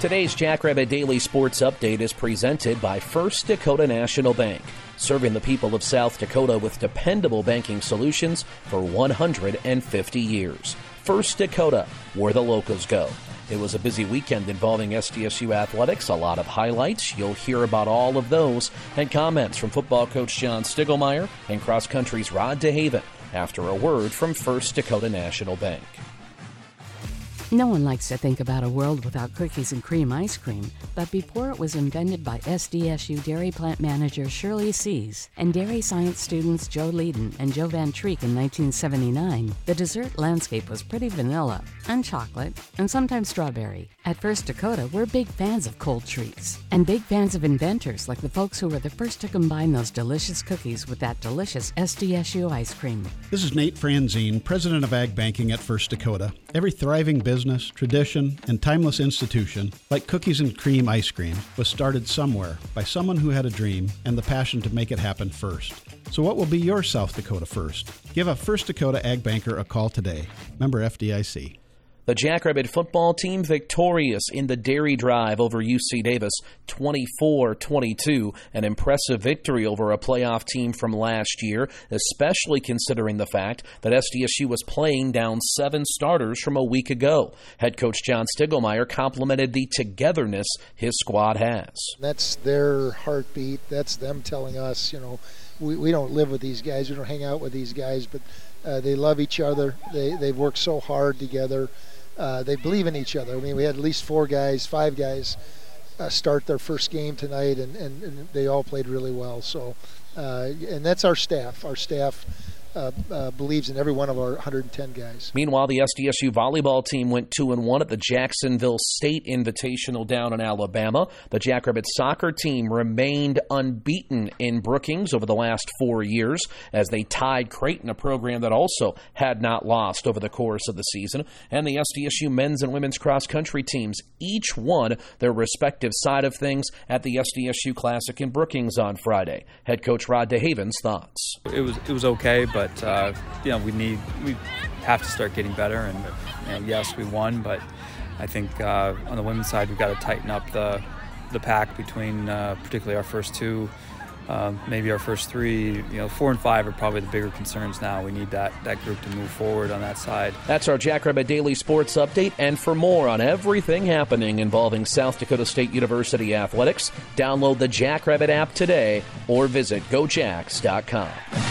Today's Jackrabbit Daily Sports Update is presented by First Dakota National Bank, serving the people of South Dakota with dependable banking solutions for 150 years. First Dakota, where the locals go. It was a busy weekend involving SDSU athletics, a lot of highlights. You'll hear about all of those and comments from football coach John Stiegelmeier and cross country's Rod DeHaven after a word from First Dakota National Bank. No one likes to think about a world without cookies and cream ice cream, but before it was invented by SDSU dairy plant manager Shirley Seas and dairy science students Joe Leedom and Joe Van Treek in 1979, the dessert landscape was pretty vanilla and chocolate and sometimes strawberry. At First Dakota, we're big fans of cold treats and big fans of inventors like the folks who were the first to combine those delicious cookies with that delicious SDSU ice cream. This is Nate Franzen, president of Ag Banking at First Dakota. Every thriving business business, tradition, and timeless institution, like cookies and cream ice cream, was started somewhere by someone who had a dream and the passion to make it happen first. So, what will be your South Dakota first? Give a First Dakota Ag Banker a call today. Member FDIC. The Jackrabbit football team victorious in the Dairy Drive over UC Davis 24 22. An impressive victory over a playoff team from last year, especially considering the fact that SDSU was playing down seven starters from a week ago. Head coach John Stiegelmeier complimented the togetherness his squad has. That's their heartbeat. That's them telling us, you know, we, we don't live with these guys, we don't hang out with these guys, but uh, they love each other. They, they've worked so hard together uh, they believe in each other. I mean, we had at least four guys, five guys uh, start their first game tonight, and, and, and, they all played really well. So, uh, and that's our staff. Our staff uh, uh, believes in every one of our 110 guys. Meanwhile, the SDSU volleyball team went two and one at the Jacksonville State Invitational down in Alabama. The Jackrabbit soccer team remained unbeaten in Brookings over the last four years as they tied Creighton, a program that also had not lost over the course of the season. And the SDSU men's and women's cross country teams each won their respective side of things at the SDSU Classic in Brookings on Friday. Head coach Rod DeHaven's thoughts. It was it was okay, but but uh, you know we need we have to start getting better. And yes, we won, but I think uh, on the women's side we've got to tighten up the the pack between uh, particularly our first two um, maybe our first three, you know, four and five are probably the bigger concerns now. We need that, that group to move forward on that side. That's our Jackrabbit Daily Sports Update. And for more on everything happening involving South Dakota State University athletics, download the Jackrabbit app today or visit gojacks.com.